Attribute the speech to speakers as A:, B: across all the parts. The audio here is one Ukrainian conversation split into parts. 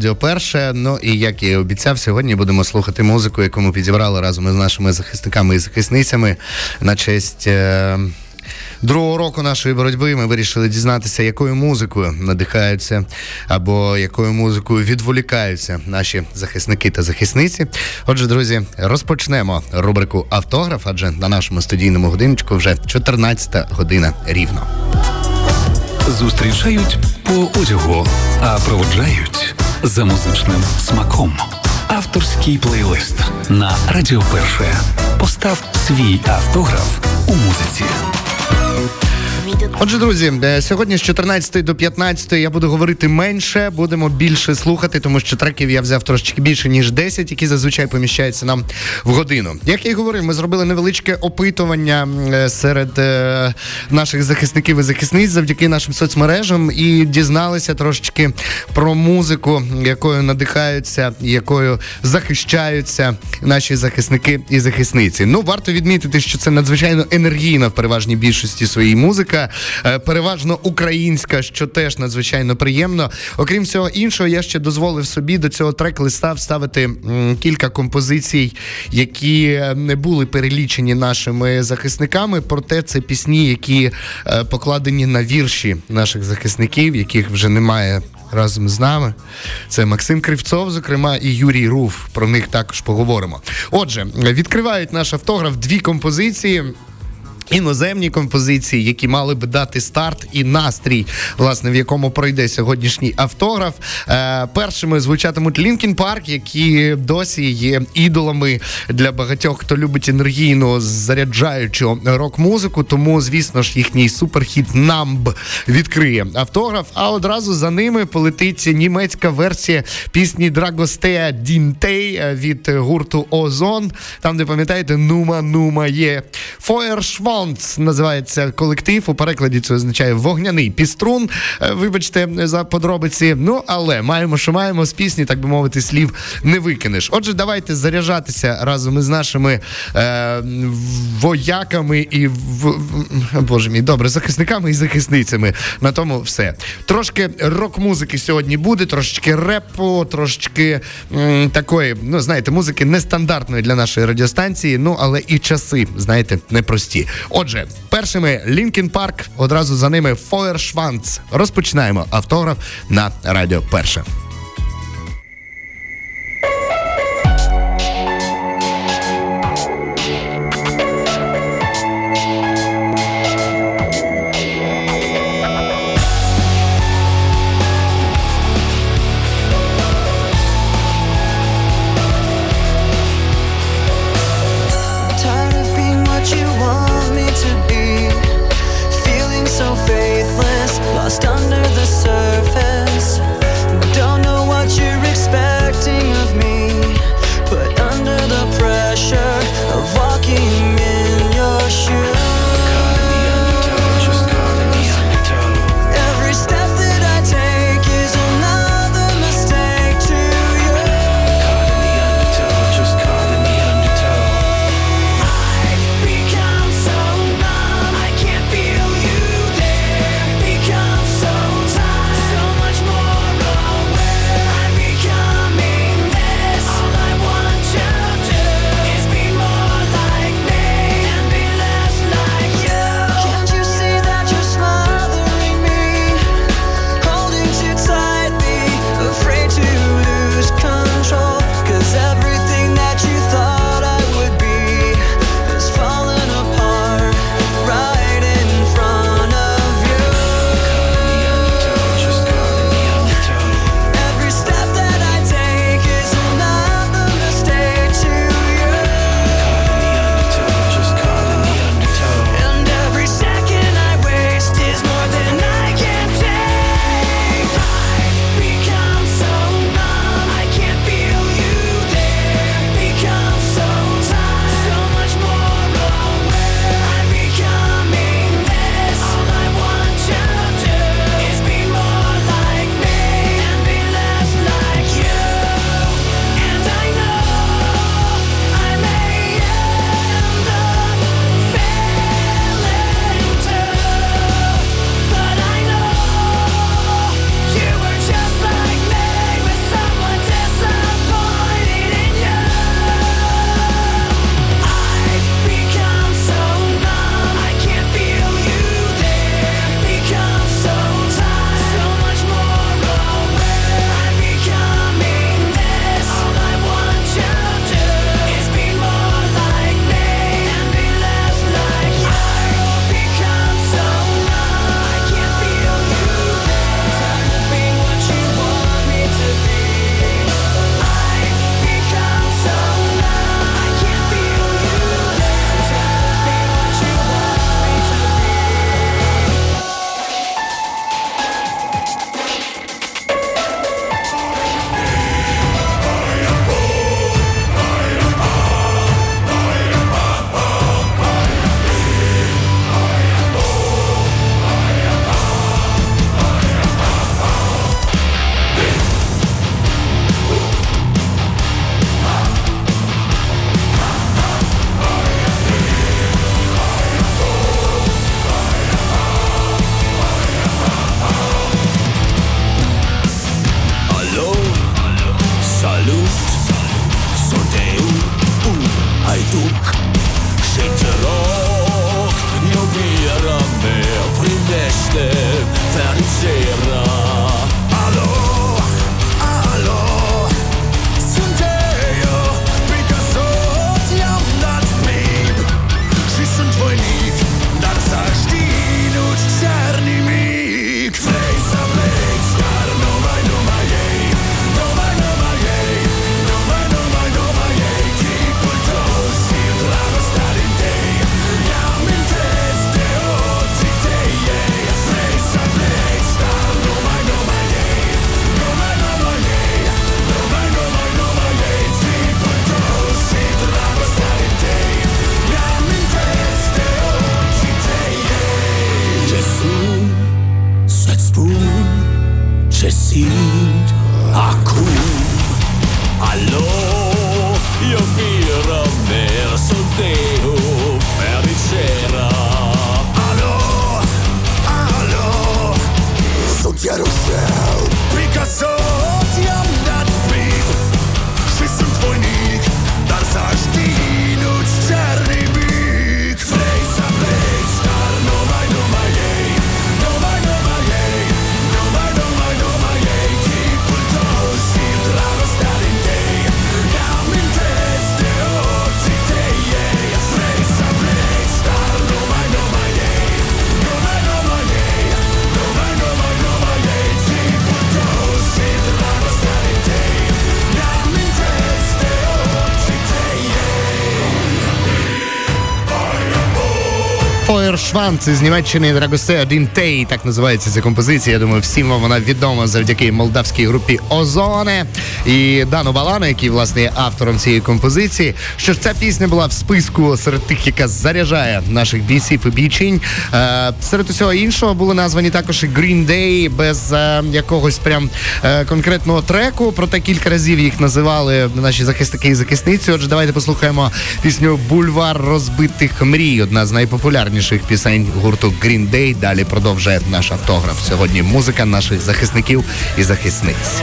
A: Радіо Перше. Ну і як і обіцяв, сьогодні будемо слухати музику, яку ми підібрали разом із нашими захисниками і захисницями на честь. Е- Другого року нашої боротьби ми вирішили дізнатися, якою музикою надихаються або якою музикою відволікаються наші захисники та захисниці. Отже, друзі, розпочнемо рубрику автограф, адже на нашому студійному годиночку вже 14 година рівно.
B: Зустрічають по одягу, а проводжають за музичним смаком. Авторський плейлист на Радіо Перше. Постав свій автограф у музиці.
A: Отже, друзі, е, сьогодні з 14 до 15 я буду говорити менше, будемо більше слухати, тому що треків я взяв трошечки більше ніж 10, які зазвичай поміщаються нам в годину. Як я й говорив, ми зробили невеличке опитування е, серед е, наших захисників і захисниць завдяки нашим соцмережам і дізналися трошечки про музику, якою надихаються, якою захищаються наші захисники і захисниці. Ну варто відмітити, що це надзвичайно енергійна в переважній більшості своєї музика. Е, переважно українська, що теж надзвичайно приємно. Окрім всього іншого, я ще дозволив собі до цього трек-листа вставити кілька композицій, які е, не були перелічені нашими захисниками. Проте це пісні, які е, покладені на вірші наших захисників, яких вже немає. Разом з нами це Максим Кривцов, зокрема, і Юрій Руф. Про них також поговоримо. Отже, відкривають наш автограф дві композиції. Іноземні композиції, які мали би дати старт і настрій, власне, в якому пройде сьогоднішній автограф. Е, Першими звучатимуть Лінкін Парк, які досі є ідолами для багатьох, хто любить енергійну заряджаючу рок-музику. Тому, звісно ж, їхній суперхіт Намб відкриє автограф. А одразу за ними полетить німецька версія пісні Драгостея Дінтей від гурту Озон. Там, де пам'ятаєте, нума нума є Фоєршвал. Sounds називається колектив. У перекладі це означає вогняний піструн. Е, вибачте за подробиці. Ну але маємо, що маємо з пісні, так би мовити, слів не викинеш. Отже, давайте заряджатися разом із нашими е, вояками і в боже мій добре, захисниками і захисницями. На тому все. Трошки рок-музики сьогодні буде, трошечки репу, трошечки м, такої, ну знаєте, музики нестандартної для нашої радіостанції. Ну але і часи, знаєте, непрості. Отже, першими Лінкін Парк, одразу за ними Фойершванц. Розпочинаємо автограф на радіо Перше.
C: Шванц із Німеччини Драгосе Один Тей, так називається ця композиція. Я думаю, всім вам вона відома завдяки молдавській групі Озоне і Дану Балану, який власне є автором цієї композиції. Що ж ця пісня була в списку серед тих, яка заряджає наших бійців і бійчинь. Е, серед усього іншого були названі також і Green Day без е, якогось прям е, конкретного треку. Проте кілька разів їх називали наші захисники і захисниці. Отже, давайте послухаємо пісню Бульвар розбитих мрій. Одна з найпопулярніших пісень гурту Green Day. Далі продовжує наш автограф. Сьогодні музика наших захисників і захисниць.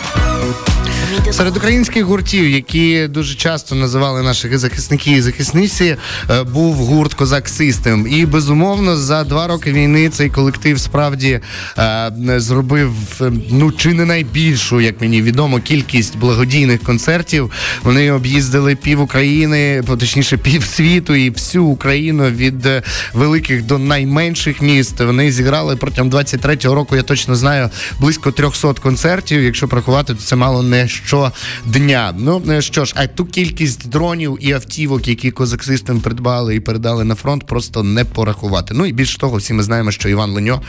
A: Серед українських гуртів, які дуже часто називали наших захисників і захисниці, е, був гурт Козак Систем. І безумовно за два роки війни цей колектив справді е, зробив ну чи не найбільшу, як мені відомо, кількість благодійних концертів. Вони об'їздили пів України, точніше пів світу і всю Україну від е, великих до найменших міст. Вони зіграли протягом 23-го року. Я точно знаю близько 300 концертів. Якщо порахувати, то це мало не щодня. Ну е, що ж, а ту кількість дронів і автівок, які Козак Систем придбали і передали на фронт, просто не порахувати. Ну і більше того, всі ми знаємо, що Іван Леньо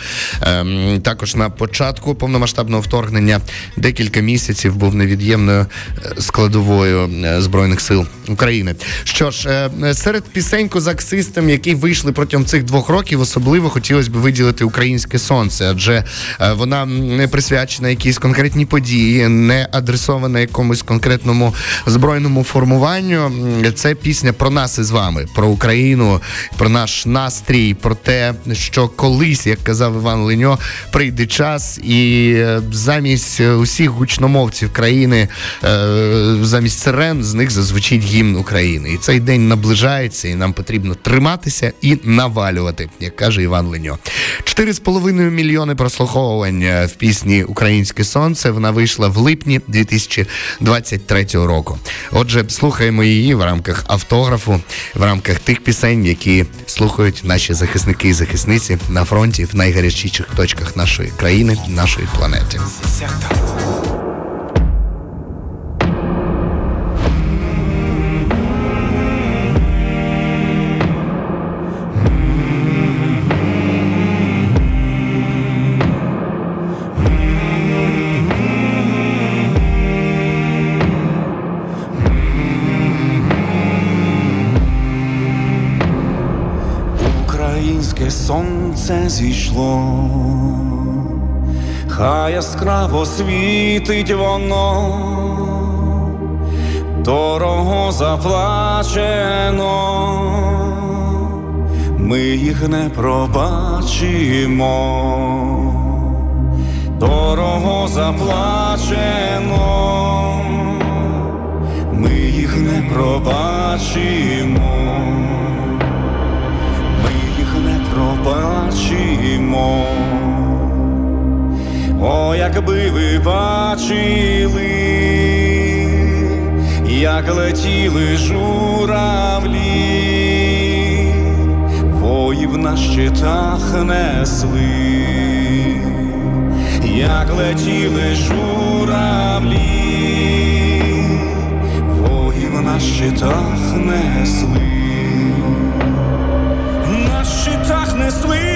A: ем, також на початку повномасштабного вторгнення декілька місяців був невід'ємною е, складовою е, збройних сил України. Що ж, е, серед пісень Козак Систем, які вийшли протягом цих двох років, особливо хотілося б виділити українське сонце, адже вона не присвячена якійсь конкретній події, не адресована якомусь конкретному збройному формуванню. Це пісня про нас із вами, про Україну, про наш настрій, про те, що колись, як казав Іван Леньо, прийде час, і е, замість усіх гучномовців країни, е, замість сирен, з них зазвучить гімн України. І цей день наближається, і нам потрібно триматися і навалювати, як каже Іван Леньо. 4,5 мільйони прослуховувань е, в пісні Українське сонце. Вона вийшла в липні 2023 року. Отже, слухаємо її в рамках автографу, в рамках тих пісень, які слухають наші захисники і захисниці на фронті в найгарячіших точках нашої країни, нашої планети.
D: Сонце зійшло, хай яскраво світить воно, дорого заплачено, ми їх не пробачимо, дорого заплачено, ми їх не пробачимо пробачимо. О, якби ви бачили, як летіли журавлі, воїв на щитах несли, як летіли журавлі, воїв на щитах несли на щитах несли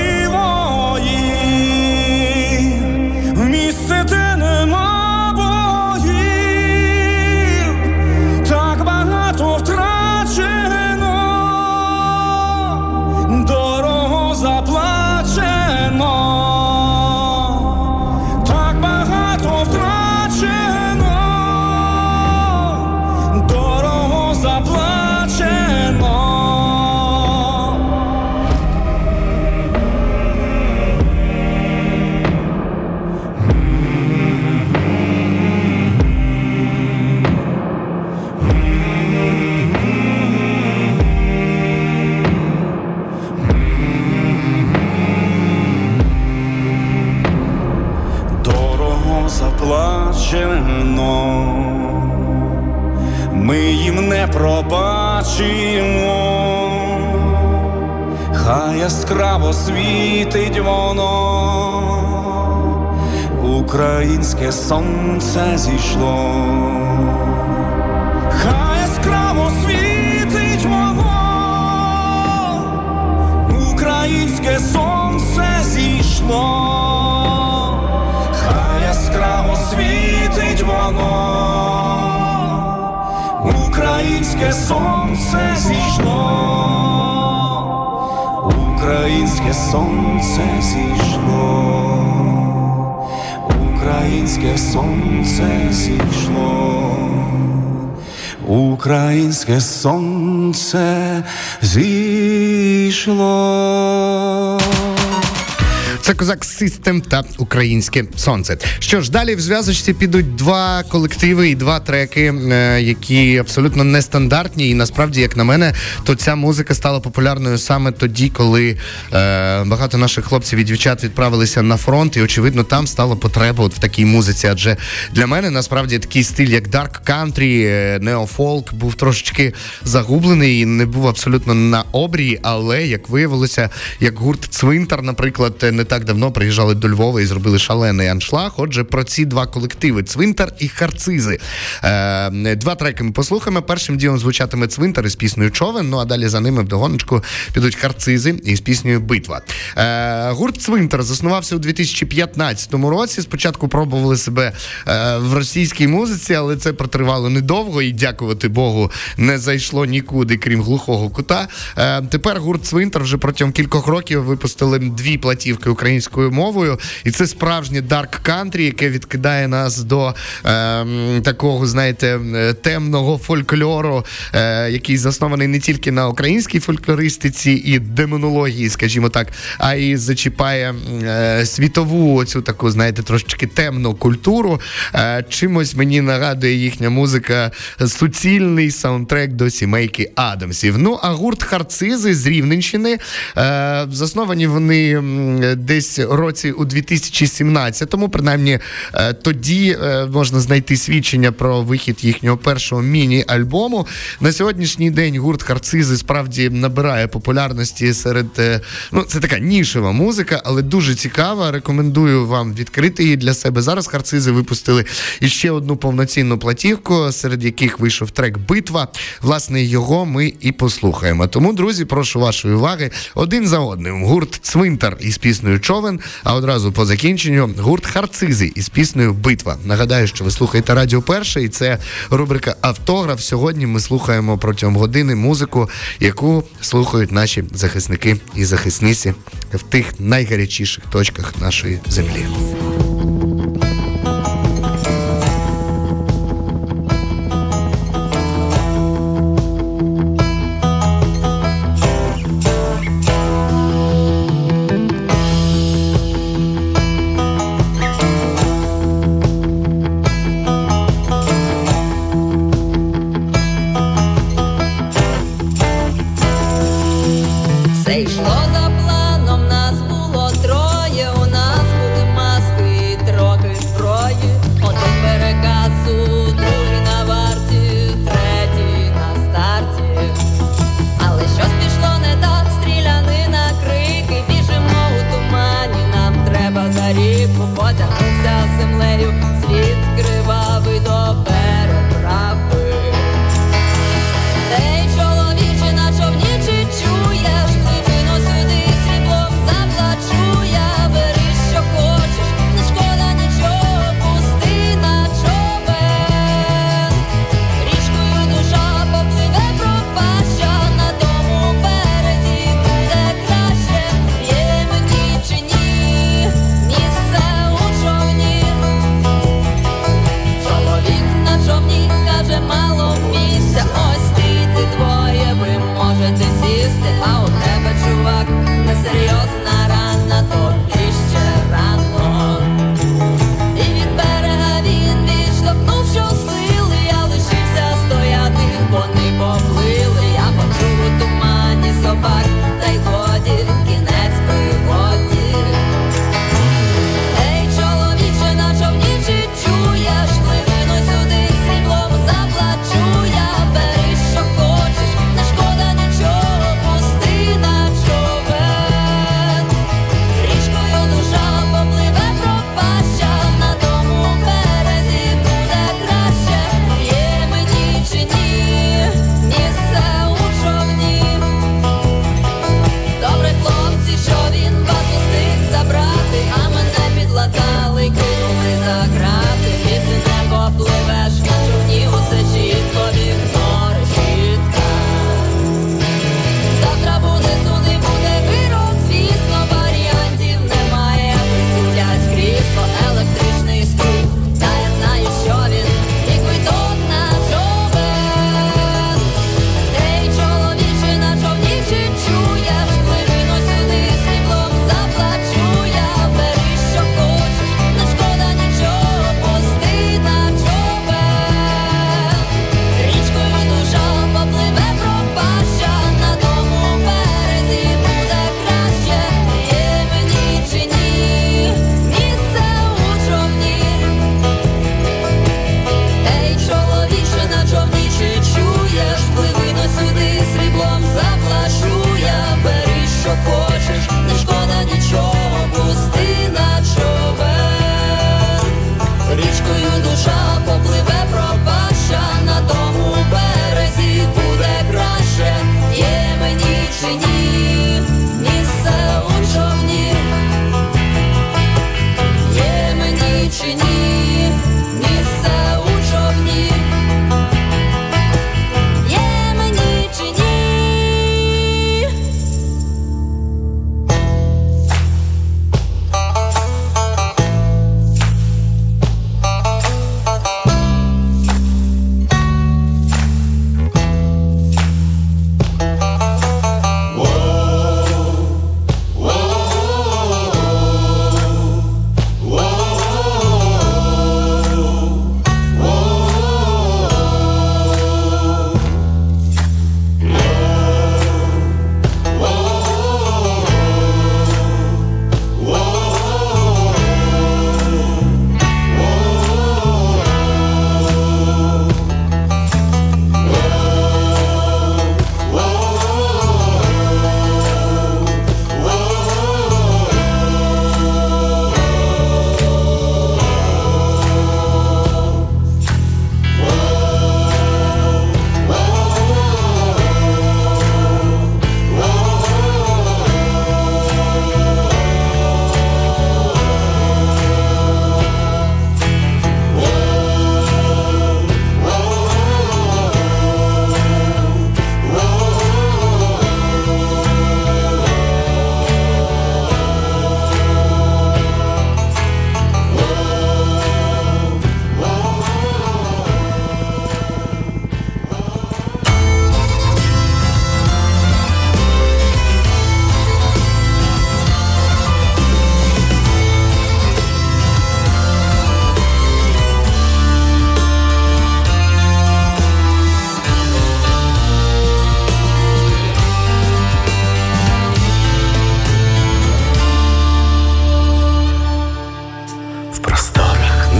D: пробачимо, хай яскраво світить воно, українське сонце зійшло, хай яскраво світить воно, українське сонце зійшло. Хай яскраво світить воно, українське сонце зійшло, українське сонце зійшло, українське сонце зійшло, українське сонце зійшло.
A: Це козак Систем та Українське Сонце. Що ж, далі в зв'язочці підуть два колективи і два треки, е, які абсолютно нестандартні. І насправді, як на мене, то ця музика стала популярною саме тоді, коли е, багато наших хлопців і дівчат відправилися на фронт, і очевидно, там стала потреба от в такій музиці. Адже для мене насправді такий стиль, як Dark Country, неофолк, був трошечки загублений і не був абсолютно на обрії. Але як виявилося, як гурт Цвинтар, наприклад, не так так давно приїжджали до Львова і зробили шалений аншлаг. Отже, про ці два колективи Цвинтар і Харцизи. Е, Два треки ми послухаємо. Першим ділом звучатиме Цвинтар із піснею Човен. Ну а далі за ними в догоночку підуть Харцизи із піснею Битва. Е, Гурт Цвинтар заснувався у 2015 році. Спочатку пробували себе е, в російській музиці, але це протривало недовго і, дякувати Богу, не зайшло нікуди, крім глухого кута. Е, Тепер гурт Цвинтар вже протягом кількох років випустили дві платівки українською мовою, і це справжнє дарк кантрі, яке відкидає нас до е, такого, знаєте, темного фольклору, е, який заснований не тільки на українській фольклористиці і демонології, скажімо так, а й зачіпає е, світову оцю таку, знаєте, трошечки темну культуру. Е, чимось мені нагадує їхня музика суцільний саундтрек до сімейки Адамсів. Ну а гурт Харцизи з Рівненщини е, засновані вони десь році у 2017-му, принаймні е, тоді е, можна знайти свідчення про вихід їхнього першого міні-альбому. На сьогоднішній день гурт Харцизи справді набирає популярності серед е, ну це така нішева музика, але дуже цікава. Рекомендую вам відкрити її для себе. Зараз харцизи випустили іще одну повноцінну платівку, серед яких вийшов трек Битва. Власне, його ми і послухаємо. Тому, друзі, прошу вашої уваги один за одним. Гурт Цвинтар із піснею Човен. А одразу по закінченню гурт Харцизи із піснею Битва. Нагадаю, що ви слухаєте Радіо Перше, і це рубрика Автограф. Сьогодні ми слухаємо протягом години музику, яку слухають наші захисники і захисниці в тих найгарячіших точках нашої землі.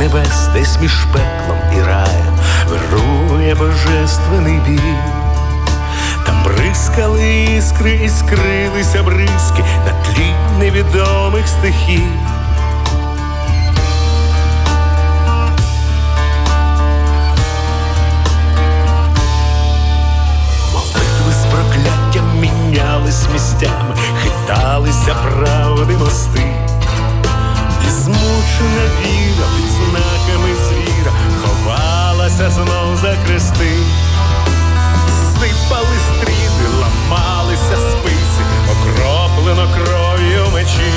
E: Небес, десь між пеклом і раєм вирує божественний бій. Там бризкали іскри і скрилися бризки на тлі невідомих стихій. Молитви з прокляттям мінялись місцями, хиталися правди мости, змучена віра під знаками звіра ховалася знов за хрести, сипали стріли, ламалися списи, окроплено кров'ю мечі.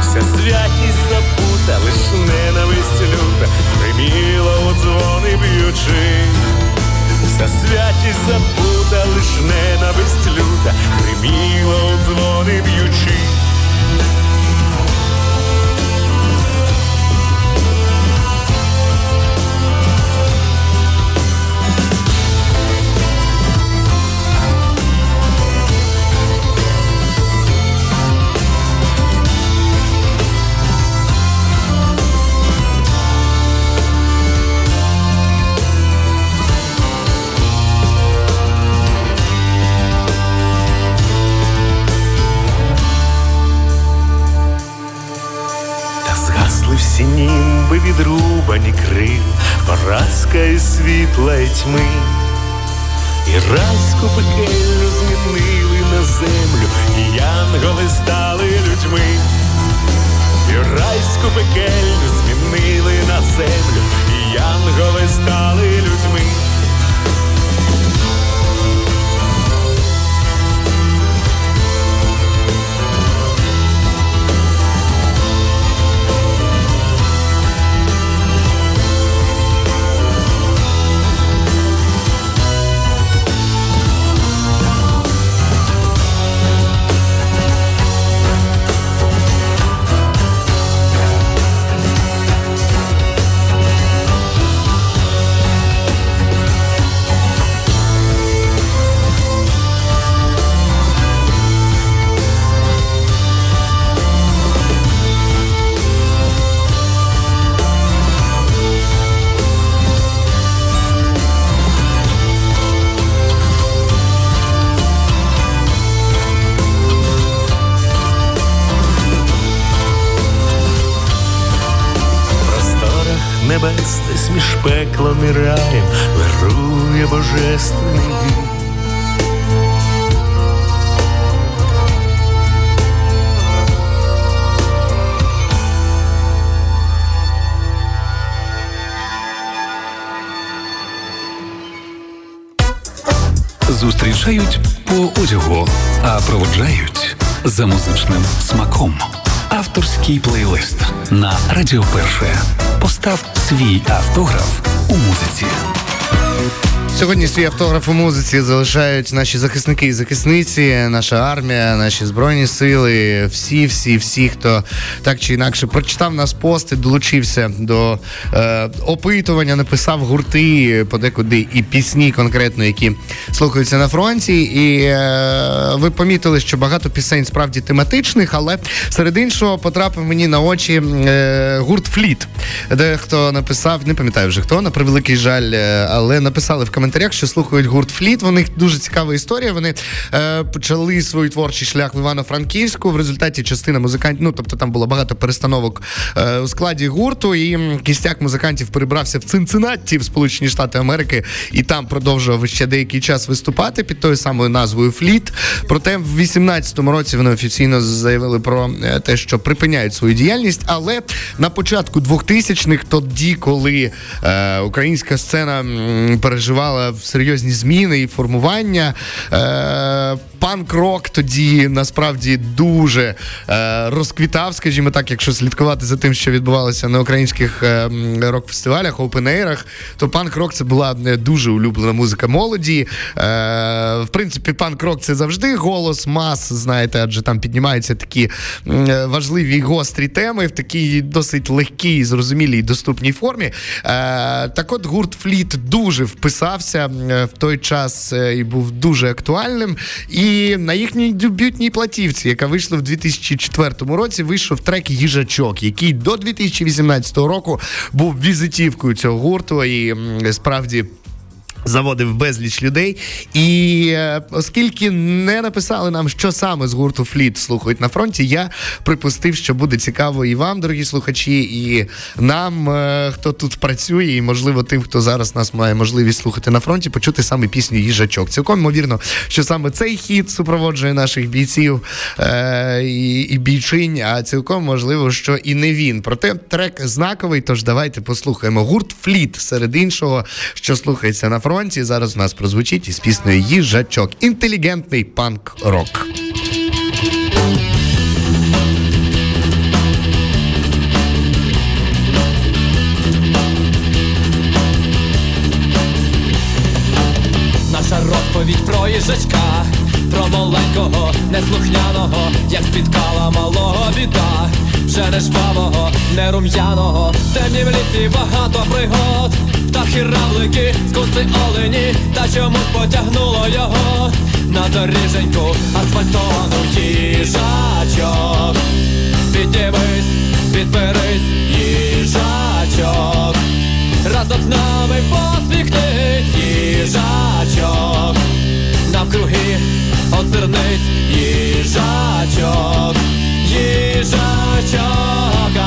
E: Вся святість забута, лиш ненависть люта, приміла у дзвони б'ючи. Вся святість забута, лиш ненависть люта, гриміла у дзвони б'ючи. Німби крил, поразка і світла тьми. І разку пекельну змінили на землю, і янголи стали людьми. І райську пекельну змінили на землю, і янголи стали людьми.
B: Авторський плейлист на Радіо Перше. Постав свій автограф у музиці.
A: Сьогодні свій автограф у музиці залишають наші захисники і захисниці, наша армія, наші збройні сили, всі, всі, всі, хто так чи інакше прочитав нас пости, долучився до е, опитування, написав гурти, подекуди і пісні конкретно, які слухаються на фронті. І е, ви помітили, що багато пісень справді тематичних, але серед іншого потрапив мені на очі е, гурт Фліт, де хто написав, не пам'ятаю вже хто, на превеликий жаль, е, але написали в коментарях, що слухають гурт Фліт. У них дуже цікава історія. Вони е, почали свій творчий шлях в Івано-Франківську. В результаті частина музикантів, ну тобто там було багато перестановок е, у складі гурту, і кістяк музикантів перебрався в Цинциннатті, в Сполучені Штати Америки, і там продовжував ще деякий час виступати під тою самою назвою Фліт. Проте в 18-му році вони офіційно заявили про е, те, що припиняють свою діяльність. Але на початку 2000-х, тоді, коли е, українська сцена переживала серйозні зміни і формування. Е, Панк-рок тоді насправді дуже е, розквітав, скажімо так, якщо слідкувати за тим, що відбувалося на українських е, рок-фестивалях, опенейрах, то панк-рок це була е, дуже улюблена музика молоді. Е, в принципі, панк-рок це завжди голос мас, знаєте, адже там піднімаються такі е, важливі гострі теми в такій досить легкій, зрозумілій, доступній формі. Е, так от гурт Фліт дуже вписався е, в той час і був дуже актуальним. І І на їхній дебютній платівці, яка вийшла в 2004 році, вийшов трек Їжачок, який до 2018 року був візитівкою цього гурту. І справді заводив безліч людей. І е, оскільки не написали нам, що саме з гурту Фліт слухають на фронті, я припустив, що буде цікаво і вам, дорогі слухачі, і нам, е, хто тут працює, і можливо тим, хто зараз нас має можливість слухати на фронті, почути саме пісню їжачок. Цілком ймовірно, що саме цей хід супроводжує наших бійців е, і, і бійчинь, а цілком можливо, що і не він. Проте трек знаковий. Тож давайте послухаємо гурт Фліт серед іншого, що слухається на фронті фронті. Зараз у нас прозвучить із піснею їжачок. Інтелігентний панк-рок.
F: Наша розповідь про їжачка, про маленького, неслухняного, як спіткала малого біда, вже не жвавого, не рум'яного, темні в лісі багато пригод. Птахи равлики, скуци олені, та чомусь потягнуло його. На доріженьку асфальтовану їжачок. Піднімись, підберись, їжачок, разом з нами посміхнись, їжачок, навкруги озирнись, їжачок, їжачок,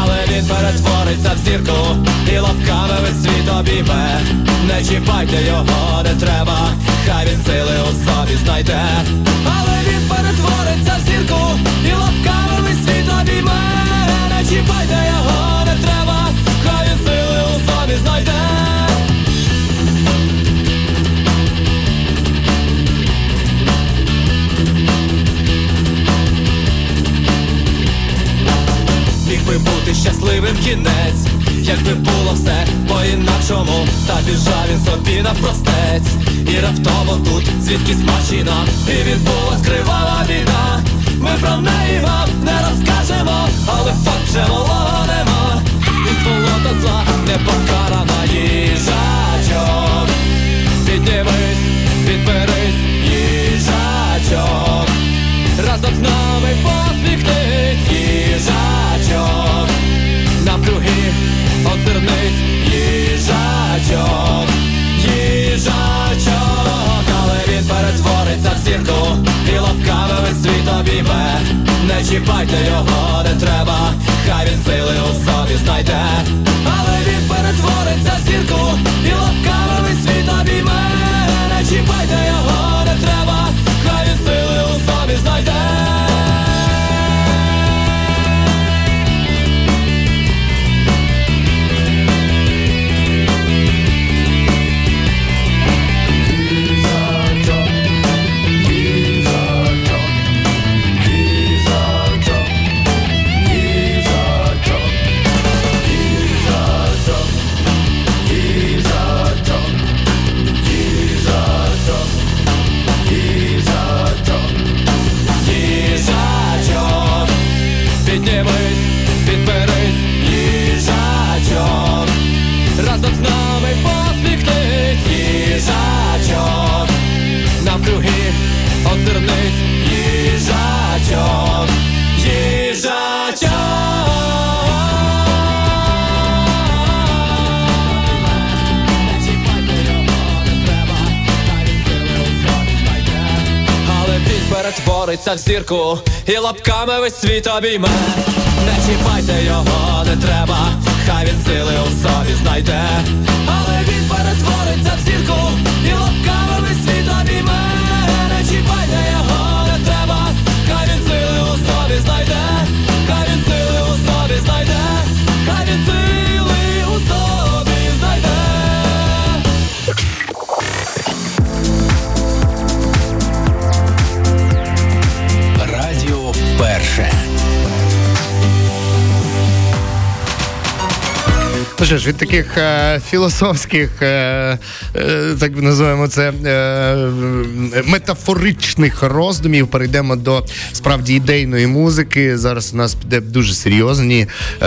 F: але він перетвориться в зірку і лапками весь світ обійме. Не чіпайте його, не треба, хай він сили у собі знайде, але він перетвориться в зірку і лапками весь світ обійме. Не чіпайте його, не треба, би бути щасливим кінець. Якби було все по-інакшому, та біжав він собі навпростець. І раптово тут звідки машина І відбулась кривава війна Ми про неї вам не розкажемо, але факт вже малого нема. І сволота зла не покарана їжачок. Піднімись, з нами їжачок. Навкруги озирнись, їжачок, їжачок, але він перетвориться в і лапками весь світ обійме. Не чіпайте його, не треба, хай він сили у собі знайде, але він перетвориться в зірку. І лапками світ обійме. Не чіпайте його, не треба, в зірку і лапками весь світ обійме. Не чіпайте його, не треба, хай він сили у собі знайде, але він перетвориться
A: Ну ж, від таких е, філософських, е, так називаємо це е, метафоричних роздумів, перейдемо до справді ідейної музики. Зараз у нас піде дуже серйозні е,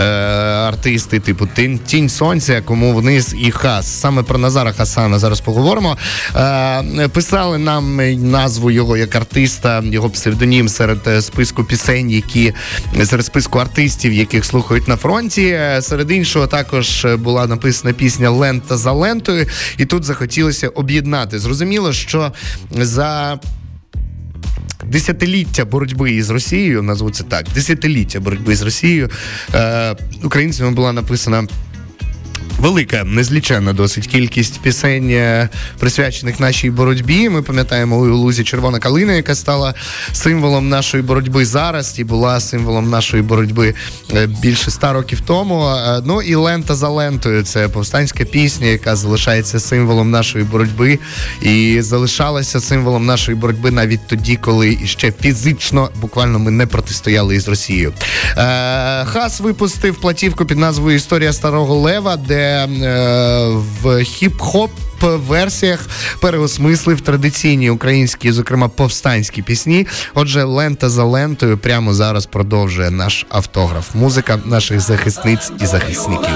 A: артисти, типу Тінь, Сонця, кому вниз і Хас. Саме про Назара Хасана зараз поговоримо. Е, писали нам назву його як артиста, його псевдонім серед е, списку пісень, які серед списку артистів, яких слухають на фронті. Е, серед іншого також була написана пісня Лента за лентою, і тут захотілося об'єднати. Зрозуміло, що за. Десятиліття боротьби із Росією, назву це так, десятиліття боротьби з Росією е, українцями була написана велика, незліченна досить кількість пісень, е, присвячених нашій боротьбі. Ми пам'ятаємо у лузі Червона калина, яка стала символом нашої боротьби зараз і була символом нашої боротьби е, більше ста років тому. Е, ну і лента за лентою це повстанська пісня, яка залишається символом нашої боротьби, і залишалася символом нашої боротьби навіть тоді, коли ще фізично буквально ми не протистояли із Росією. Хас випустив платівку під назвою Історія старого лева, де В хіп-хоп. Версіях переосмислив традиційні українські, зокрема повстанські пісні. Отже, лента за лентою прямо зараз продовжує наш автограф. Музика наших захисниць і захисників.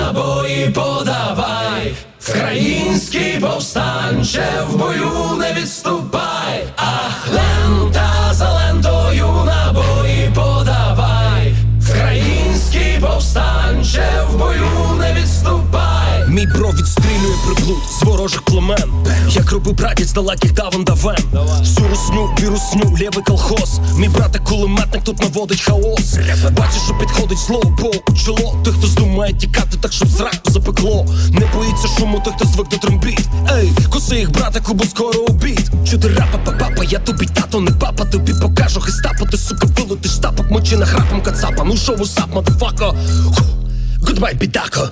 F: Подавай, Український повстанче в бою не відступай, ах, лента за лентою набої подавай, Український повстанче в бою не відступай.
G: Мій бро відстрілює приблуд з ворожих племен. Як робив братець далеких давен давен. Всю русню, вірусню, лєвий колхоз. Мій брате кулеметник тут наводить хаос. Бачиш, що підходить по у чоло. Той, хто здумає тікати, так щоб зраку запекло. Не боїться шуму, той, хто звик до трембіт. Ей, коси їх, братику, бо скоро обід. Чути рапа, папа, я тобі тато, не папа, тобі покажу хистапа, ти сука, вилутиш тапок, мочи на храпом кацапа. Ну шоу сап, мадфака. Гудбай, бідако.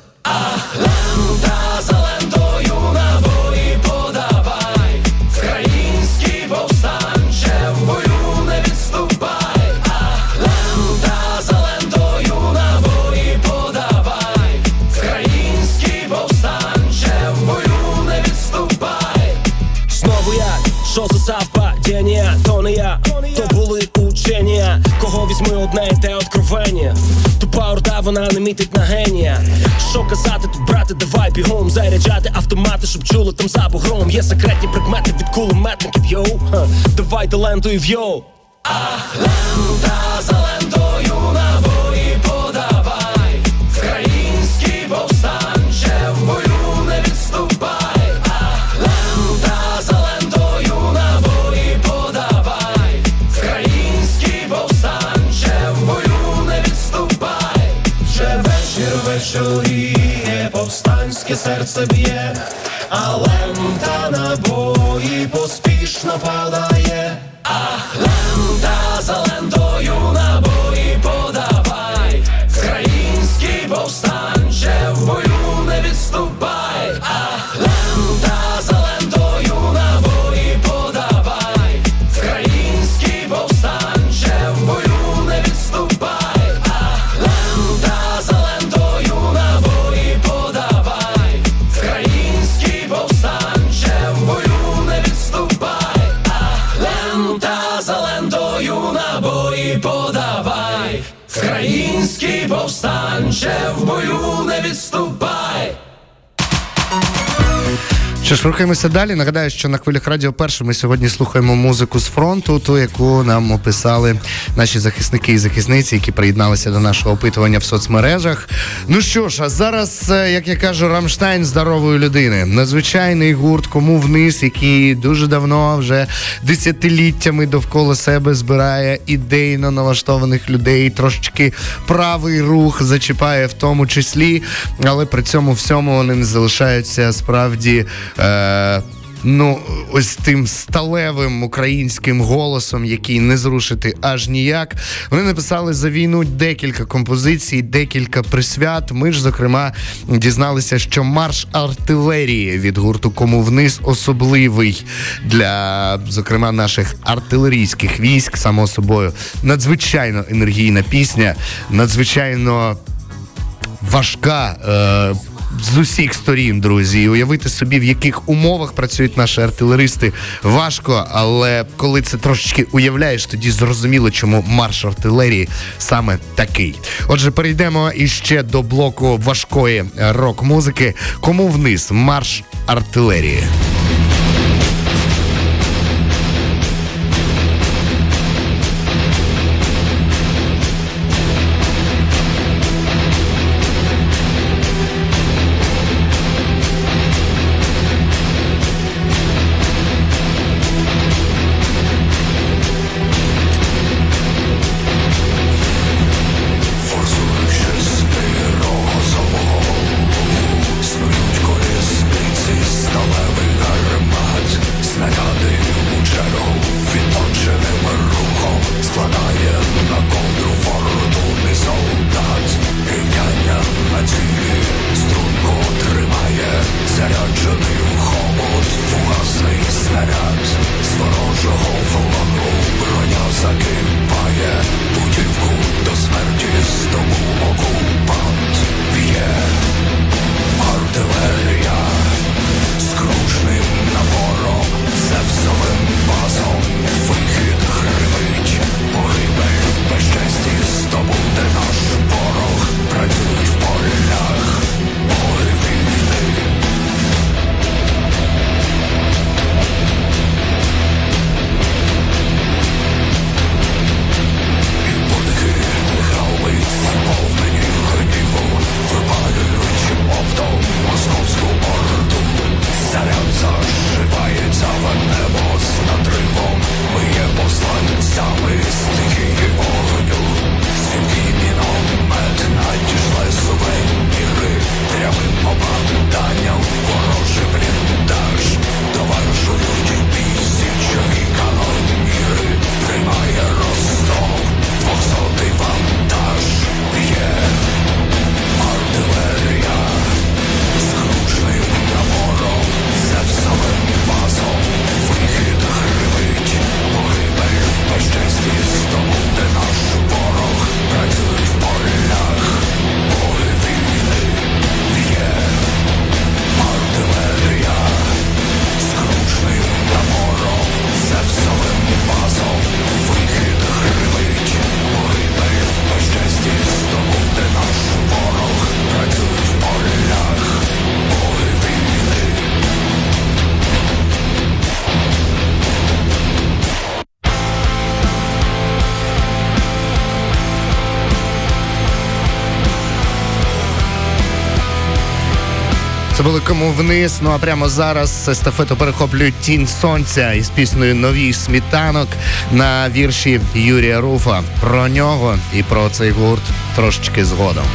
G: Що за то не я, то були учення, кого візьми одне і те откровення. Тупа орда, вона не мітить на генія. Що казати тут, брати, давай бігом заряджати автомати, щоб чули там за бугром. Є секретні предмети від кулеметників, йоу. Ха, Давай талентою в йоу.
F: Ах, лента за лентою набої серце б'є, а лента набої поспішно падає.
A: Що ж, рухаємося далі. Нагадаю, що на хвилях радіо перше ми сьогодні слухаємо музику з фронту, ту, яку нам описали наші захисники і захисниці, які приєдналися до нашого опитування в соцмережах. Ну що ж, а зараз, е, як я кажу, Рамштайн здорової людини. Надзвичайний гурт кому вниз, який дуже давно, вже десятиліттями довкола себе збирає ідейно налаштованих людей, трошечки правий рух зачіпає в тому числі, але при цьому всьому вони не залишаються справді. Е, Ну, ось тим сталевим українським голосом, який не зрушити аж ніяк. Вони написали за війну декілька композицій, декілька присвят. Ми ж, зокрема, дізналися, що марш артилерії від гурту Кому вниз особливий для, зокрема, наших артилерійських військ, само собою. Надзвичайно енергійна пісня, надзвичайно важка. Е-
H: з усіх сторін, друзі. І уявити собі, в яких умовах працюють наші артилеристи, важко, але коли це трошечки уявляєш, тоді зрозуміло, чому марш артилерії саме такий. Отже, перейдемо іще до блоку важкої рок-музики. Кому вниз марш артилерії. Це були кому вниз. Ну а прямо зараз естафету перехоплюють тінь сонця із піснею Новій смітанок на вірші Юрія Руфа. Про нього і про цей гурт трошечки згодом.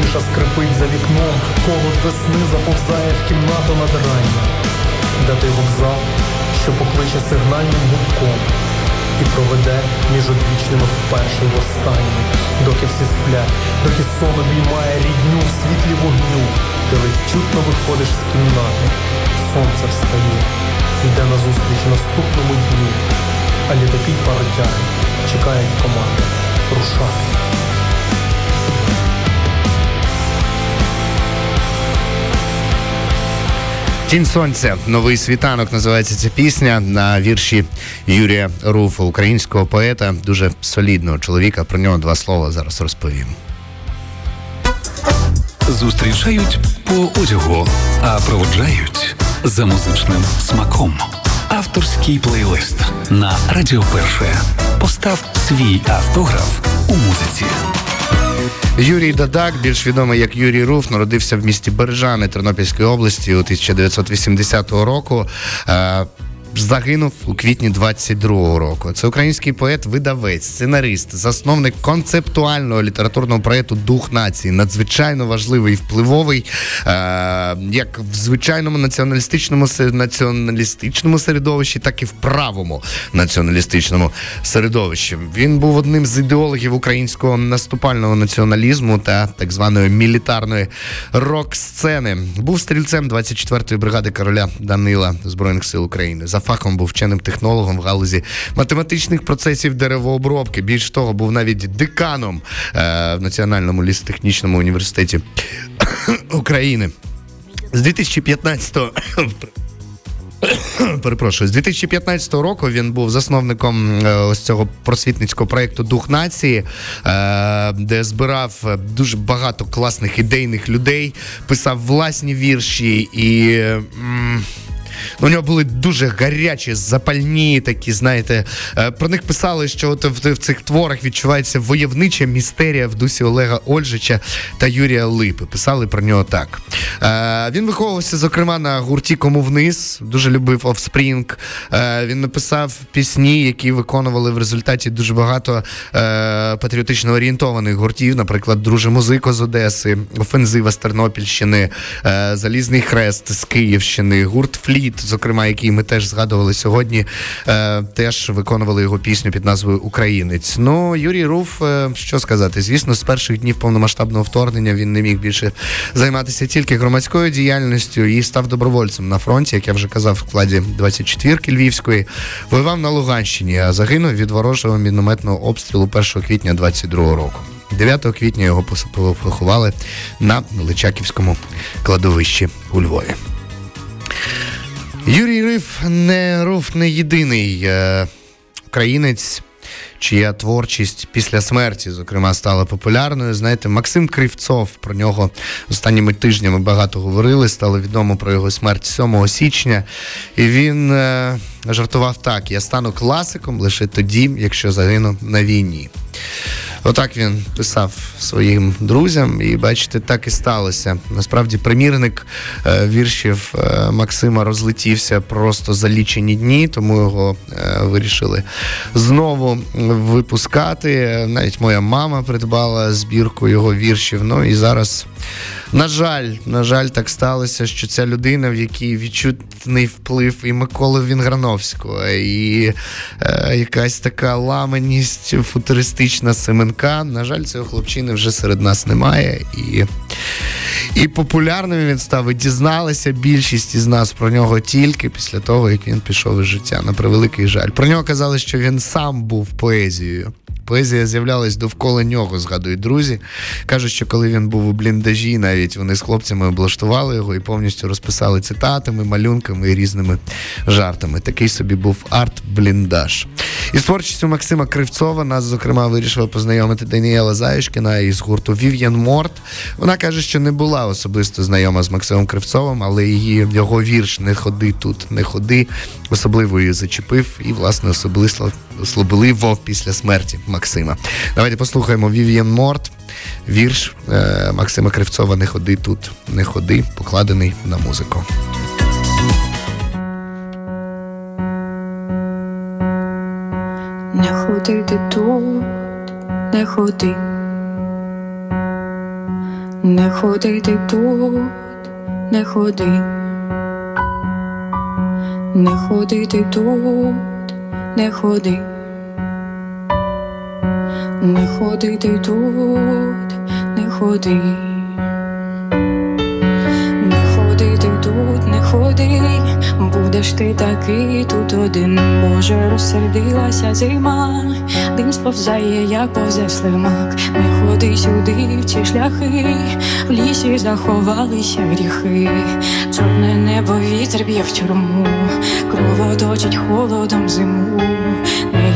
I: Тиша скрипить за вікном, холод весни заповзає в кімнату над ранням, де той вокзал, що покличе сигнальним гудком і проведе між одвічними вперше й востаннє, доки всі сплять, доки сон обіймає рідню в світлі вогню, ти ледь чутно виходиш з кімнати, сонце встає, йде назустріч наступному дню, а літаки паротяги чекають команди. Рушати.
A: Тінь сонця, новий світанок називається ця пісня на вірші Юрія Руфа, українського поета, дуже солідного чоловіка. Про нього два слова зараз розповім.
B: Зустрічають по одягу, а проводжають за музичним смаком. Авторський плейлист на Радіо Перше. Постав свій автограф у музиці.
A: Юрій Дадак, більш відомий як Юрій Руф, народився в місті Бережани Тернопільської області у 1980 року. Загинув у квітні 22-го року. Це український поет, видавець, сценарист, засновник концептуального літературного проєкту Дух нації, надзвичайно важливий і впливовий, е, як в звичайному націоналістичному націоналістичному середовищі, так і в правому націоналістичному середовищі. Він був одним з ідеологів українського наступального націоналізму та так званої мілітарної рок-сцени. Був стрільцем 24-ї бригади короля Данила Збройних сил України. За фахом був вченим технологом в галузі математичних процесів деревообробки. Більш того, був навіть деканом е, в Національному лісотехнічному університеті України. З 2015 Перепрошую, з 2015 року він був засновником е, ось цього просвітницького проєкту Дух нації, е, де збирав дуже багато класних ідейних людей, писав власні вірші і. У нього були дуже гарячі, запальні такі, знаєте. е, Про них писали, що от в, в цих творах відчувається войовнича містерія в дусі Олега Ольжича та Юрія Липи. Писали про нього так. Е, Він виховувався, зокрема, на гурті Кому вниз, дуже любив Offspring. Е, Він написав пісні, які виконували в результаті дуже багато патріотично орієнтованих гуртів, наприклад, Друже Музико з Одеси, Офензива з Тернопільщини, Залізний Хрест з Київщини, гурт Фліт, зокрема, який ми теж згадували сьогодні, е, теж виконували його пісню під назвою Українець. Ну, Юрій Руф, е, що сказати, звісно, з перших днів повномасштабного вторгнення він не міг більше займатися тільки громадською діяльністю і став добровольцем на фронті, як я вже казав, в складі 24-ки Львівської. Воював на Луганщині, а загинув від ворожого мінометного обстрілу 1 квітня 22-го року. 9 квітня його поховали на Личаківському кладовищі у Львові. Юрій Риф не Руф не єдиний е, українець, чия творчість після смерті, зокрема, стала популярною. Знаєте, Максим Кривцов про нього останніми тижнями багато говорили. Стало відомо про його смерть 7 січня. І він е, жартував так: я стану класиком лише тоді, якщо загину на війні. Отак він писав своїм друзям, і бачите, так і сталося. Насправді, примірник е, віршів е, Максима розлетівся просто за лічені дні, тому його е, вирішили знову випускати. Навіть моя мама придбала збірку його віршів. Ну і зараз, на жаль, на жаль, так сталося, що ця людина, в якій відчутний вплив і Миколи Вінграновського, і якась така ламаність футуристична Семенка. На жаль, цього хлопчини вже серед нас немає. І, і популярним він став. І дізналася більшість із нас про нього тільки після того, як він пішов із життя. На превеликий жаль. Про нього казали, що він сам був поезією. Поезія з'являлась довкола нього, згадують друзі. Кажуть, що коли він був у бліндажі, навіть вони з хлопцями облаштували його і повністю розписали цитатами, малюнками і різними жартами. Такий собі був арт-бліндаж. Із творчістю Максима Кривцова нас, зокрема, вирішила познайомити Даніела Заюшкіна із гурту Вів'ян Морт. Вона каже, що не була особисто знайома з Максимом Кривцовим, але її його вірш Не ходи тут, не ходи особливо її зачепив і, власне, особливо, особливо після смерті Максима. Давайте послухаємо Вів'ян Морт. Вірш е, Максима Кривцова Не ходи тут, не ходи, покладений на музику.
J: Не ходи ти тут, не ходи, не ходи ти тут, не ходи, не ходи ти тут, не ходи, не ходи ти тут, не ходи, не ходи ти тут, не ходи, будеш ти такий тут один, Боже, розсердилася зима, дим сповзає, як повзе слимак, не ходи сюди, в ці шляхи, в лісі заховалися гріхи, чорне небо вітер б'є в тюрму, кровоточить холодом зиму,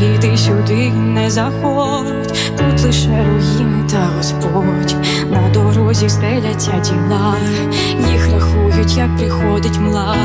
J: йди сюди, не заходь, тут лише руїни та Господь, на дорозі стеляться тіла, їх рахують, як приходить мла,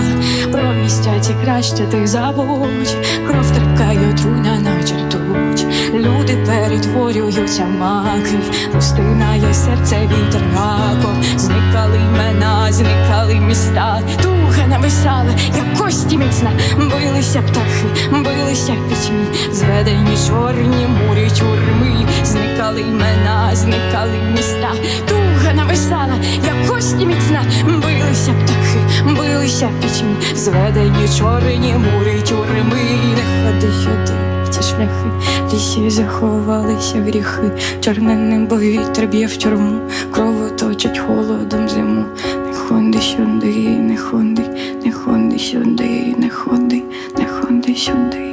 J: про місця ці краще ти забудь, кров терпкає отруйна, наче ртуть. Люди перетворюються маки, розтинає серце вітер раком, зникали імена, зникали міста, туга нависала, як кості міцна, билися птахи, билися в пітьмі, зведені чорні мурі тюрми, зникали імена, зникали міста, туга нависала, як кості міцна, билися птахи, билися в пітьмі, зведені чорні мурі тюрми, не ходи сюди. в Ці шляхи. Лісі заховалися гріхи, чорне небо вітер б'є в тюрму, крову точить холодом зиму. Не ходи сюди, не ходи, не ходи сюди, не ходи, не ходи сюди,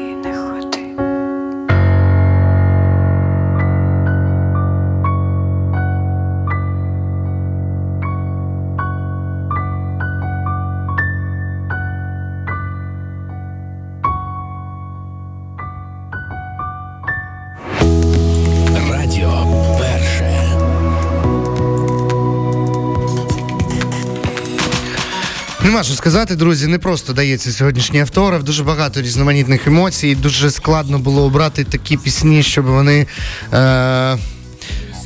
A: Нема що сказати, друзі, не просто дається сьогоднішній авторов. Дуже багато різноманітних емоцій. Дуже складно було обрати такі пісні, щоб вони. Е-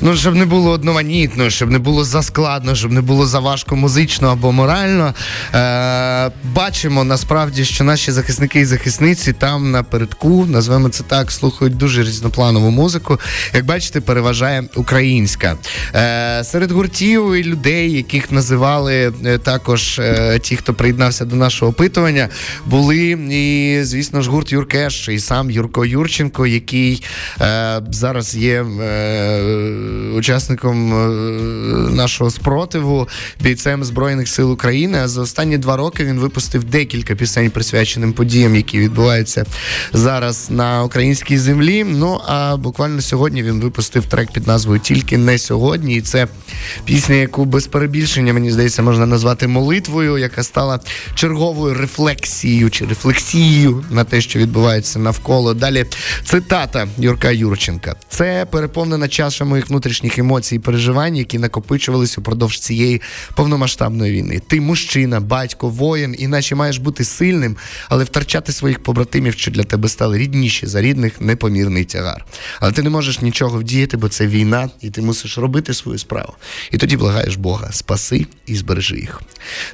A: Ну, щоб не було одноманітно, щоб не було заскладно, щоб не було заважко музично або морально. Е, бачимо насправді, що наші захисники і захисниці там напередку, назвемо це так, слухають дуже різнопланову музику. Як бачите, переважає українська. Е, серед гуртів і людей, яких називали е, також е, ті, хто приєднався до нашого опитування, були і, звісно ж, гурт Юркеш, і сам Юрко Юрченко, який е, зараз є. Е, учасником е, нашого спротиву, бійцем Збройних сил України. А за останні два роки він випустив декілька пісень, присвяченим подіям, які відбуваються зараз на українській землі. Ну а буквально сьогодні він випустив трек під назвою Тільки не сьогодні. І це пісня, яку без перебільшення, мені здається, можна назвати молитвою, яка стала черговою рефлексією чи рефлексією на те, що відбувається навколо. Далі цитата Юрка Юрченка. Це переповнена чаша моїх внутрішніх емоцій і переживань, які накопичувались упродовж цієї повномасштабної війни. Ти мужчина, батько, воїн, іначе маєш бути сильним, але втрачати своїх побратимів, що для тебе стали рідніші за рідних, непомірний тягар. Але ти не можеш нічого вдіяти, бо це війна, і ти мусиш робити свою справу. І тоді благаєш Бога, спаси і збережи їх.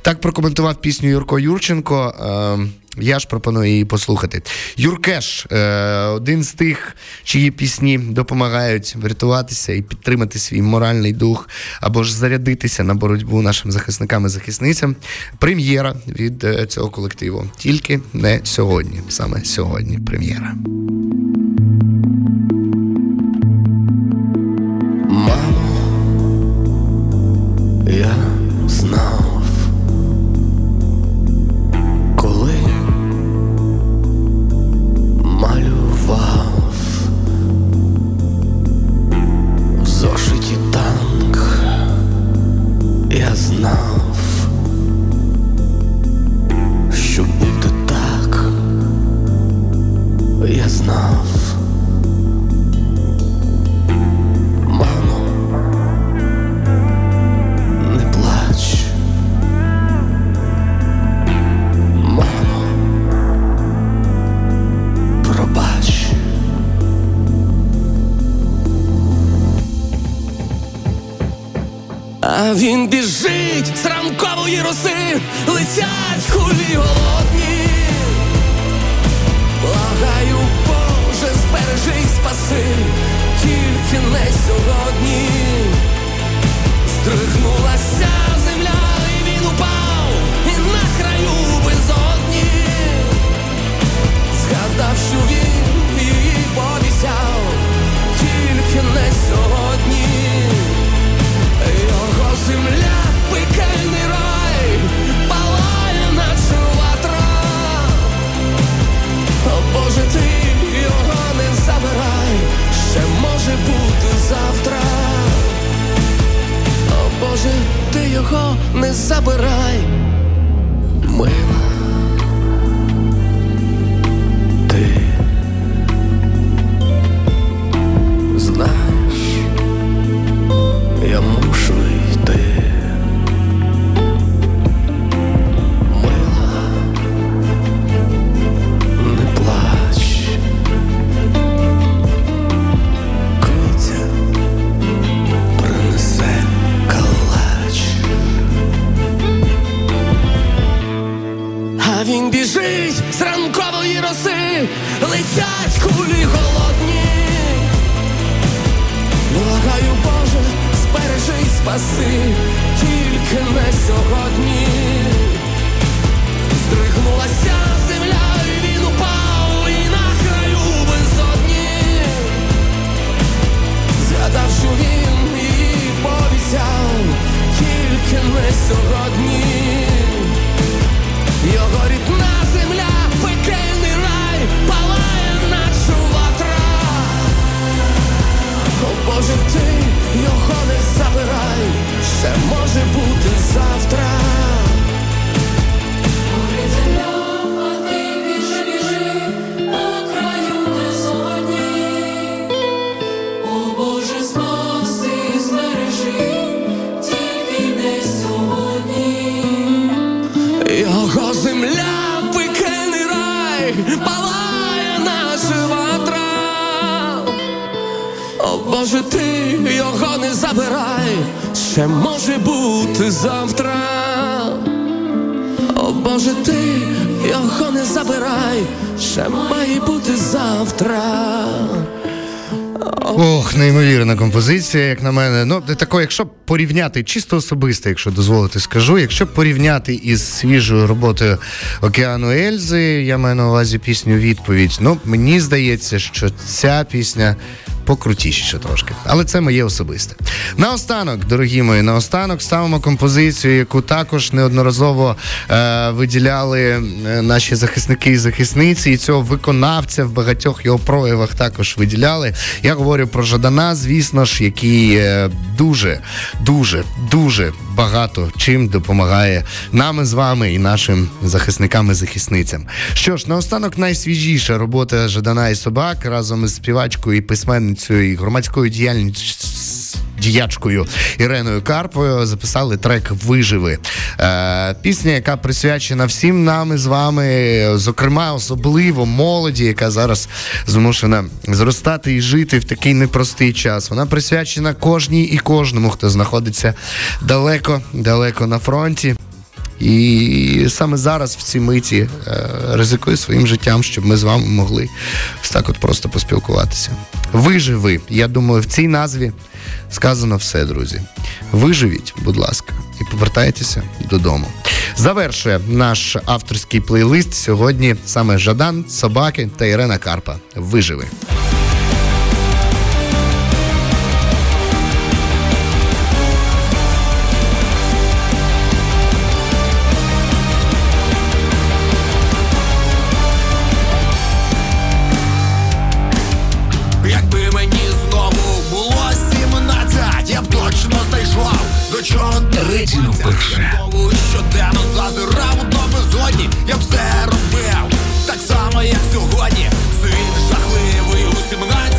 A: Так прокоментував пісню Юрко Юрченко. Е- я ж пропоную її послухати. Юркеш е, один з тих, чиї пісні допомагають врятуватися і підтримати свій моральний дух, або ж зарядитися на боротьбу нашим захисникам і захисницям. Прем'єра від е, цього колективу. Тільки не сьогодні. Саме сьогодні прем'єра.
G: Боже, ти його не забирай, ще може бути завтра. О Боже, ти його не забирай, ще має бути завтра.
A: Ох, неймовірна композиція, як на мене. Ну, тако, якщо порівняти, чисто особисто, якщо дозволити, скажу, якщо порівняти із свіжою роботою Океану Ельзи, я маю на увазі пісню Відповідь. Ну, мені здається, що ця пісня покрутіше трошки. Але це моє особисте. Наостанок, дорогі мої, наостанок ставимо композицію, яку також неодноразово е, виділяли е, наші захисники і захисниці, і цього виконавця в багатьох його проявах також виділяли. Я говорю про Жадана, звісно ж, який е, дуже, дуже, дуже багато чим допомагає нам з вами і нашим захисникам і захисницям. Що ж, наостанок найсвіжіша робота Жадана і собак разом із співачкою і письменницею і громадською діячкою Іреною Карпою записали трек Виживи. Е, пісня, яка присвячена всім нам і з вами, зокрема, особливо молоді, яка зараз змушена зростати і жити в такий непростий час. Вона присвячена кожній і кожному, хто знаходиться далеко, далеко на фронті. І саме зараз в цій миті е, ризикую своїм життям, щоб ми з вами могли так от просто поспілкуватися. Виживи. Я думаю, в цій назві сказано все, друзі. Виживіть, будь ласка, і повертайтеся додому. Завершує наш авторський плейлист сьогодні саме Жадан, Собаки та Ірена Карпа. Виживи.
K: Чого
B: перше.
K: Щоденно зазирав до безодні, я б все робив так само, як сьогодні. Світ жахливий у 17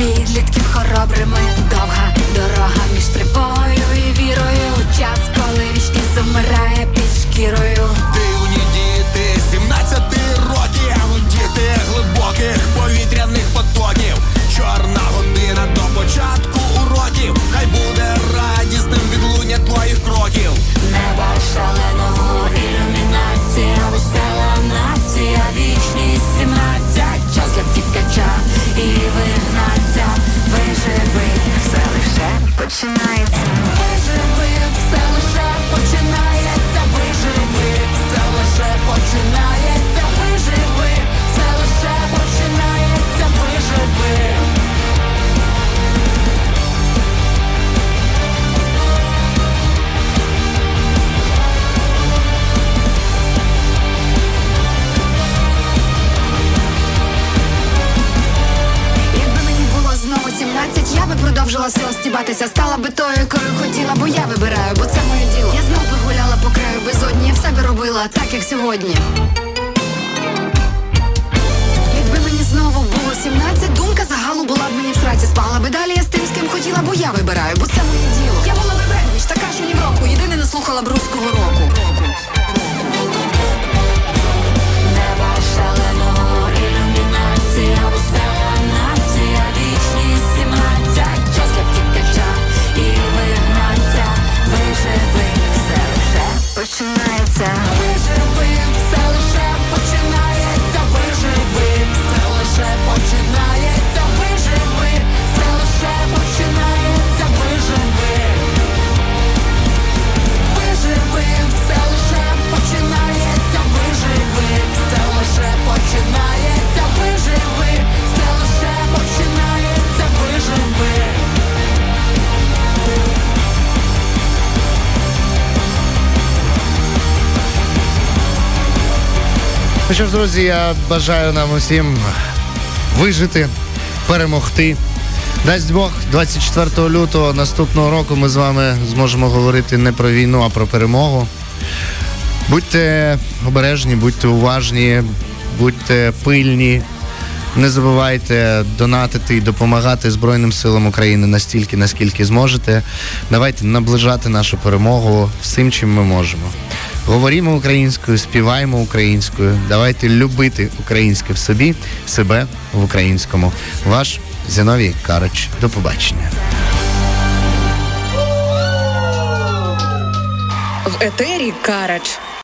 K: підлітків
J: хоробрими довга дорога між тривогою і вірою. Час, коли вічність замирає під
L: шкірою. tonight. Стібатися, стала би тою, якою хотіла, бо я вибираю, бо це моє діло. Я знов би гуляла по краю безодні, я все би робила так, як сьогодні. Якби мені знову було 17, думка загалу була б мені в сраці Спала би далі я з тим, з ким хотіла, бо я вибираю, бо це моє діло. Я була би Бендвіч, така ж у Нівроку, єдине не слухала б руського року.
A: sound. Що ж, друзі, я бажаю нам усім вижити, перемогти. Дасть Бог, 24 лютого наступного року ми з вами зможемо говорити не про війну, а про перемогу. Будьте обережні, будьте уважні, будьте пильні. Не забувайте донатити і допомагати Збройним силам України настільки, наскільки зможете. Давайте наближати нашу перемогу всім, чим ми можемо. Говоримо українською, співаємо українською. Давайте любити українське в собі, себе в українському. Ваш Зіновій Карич. До побачення.
M: В етері Карач.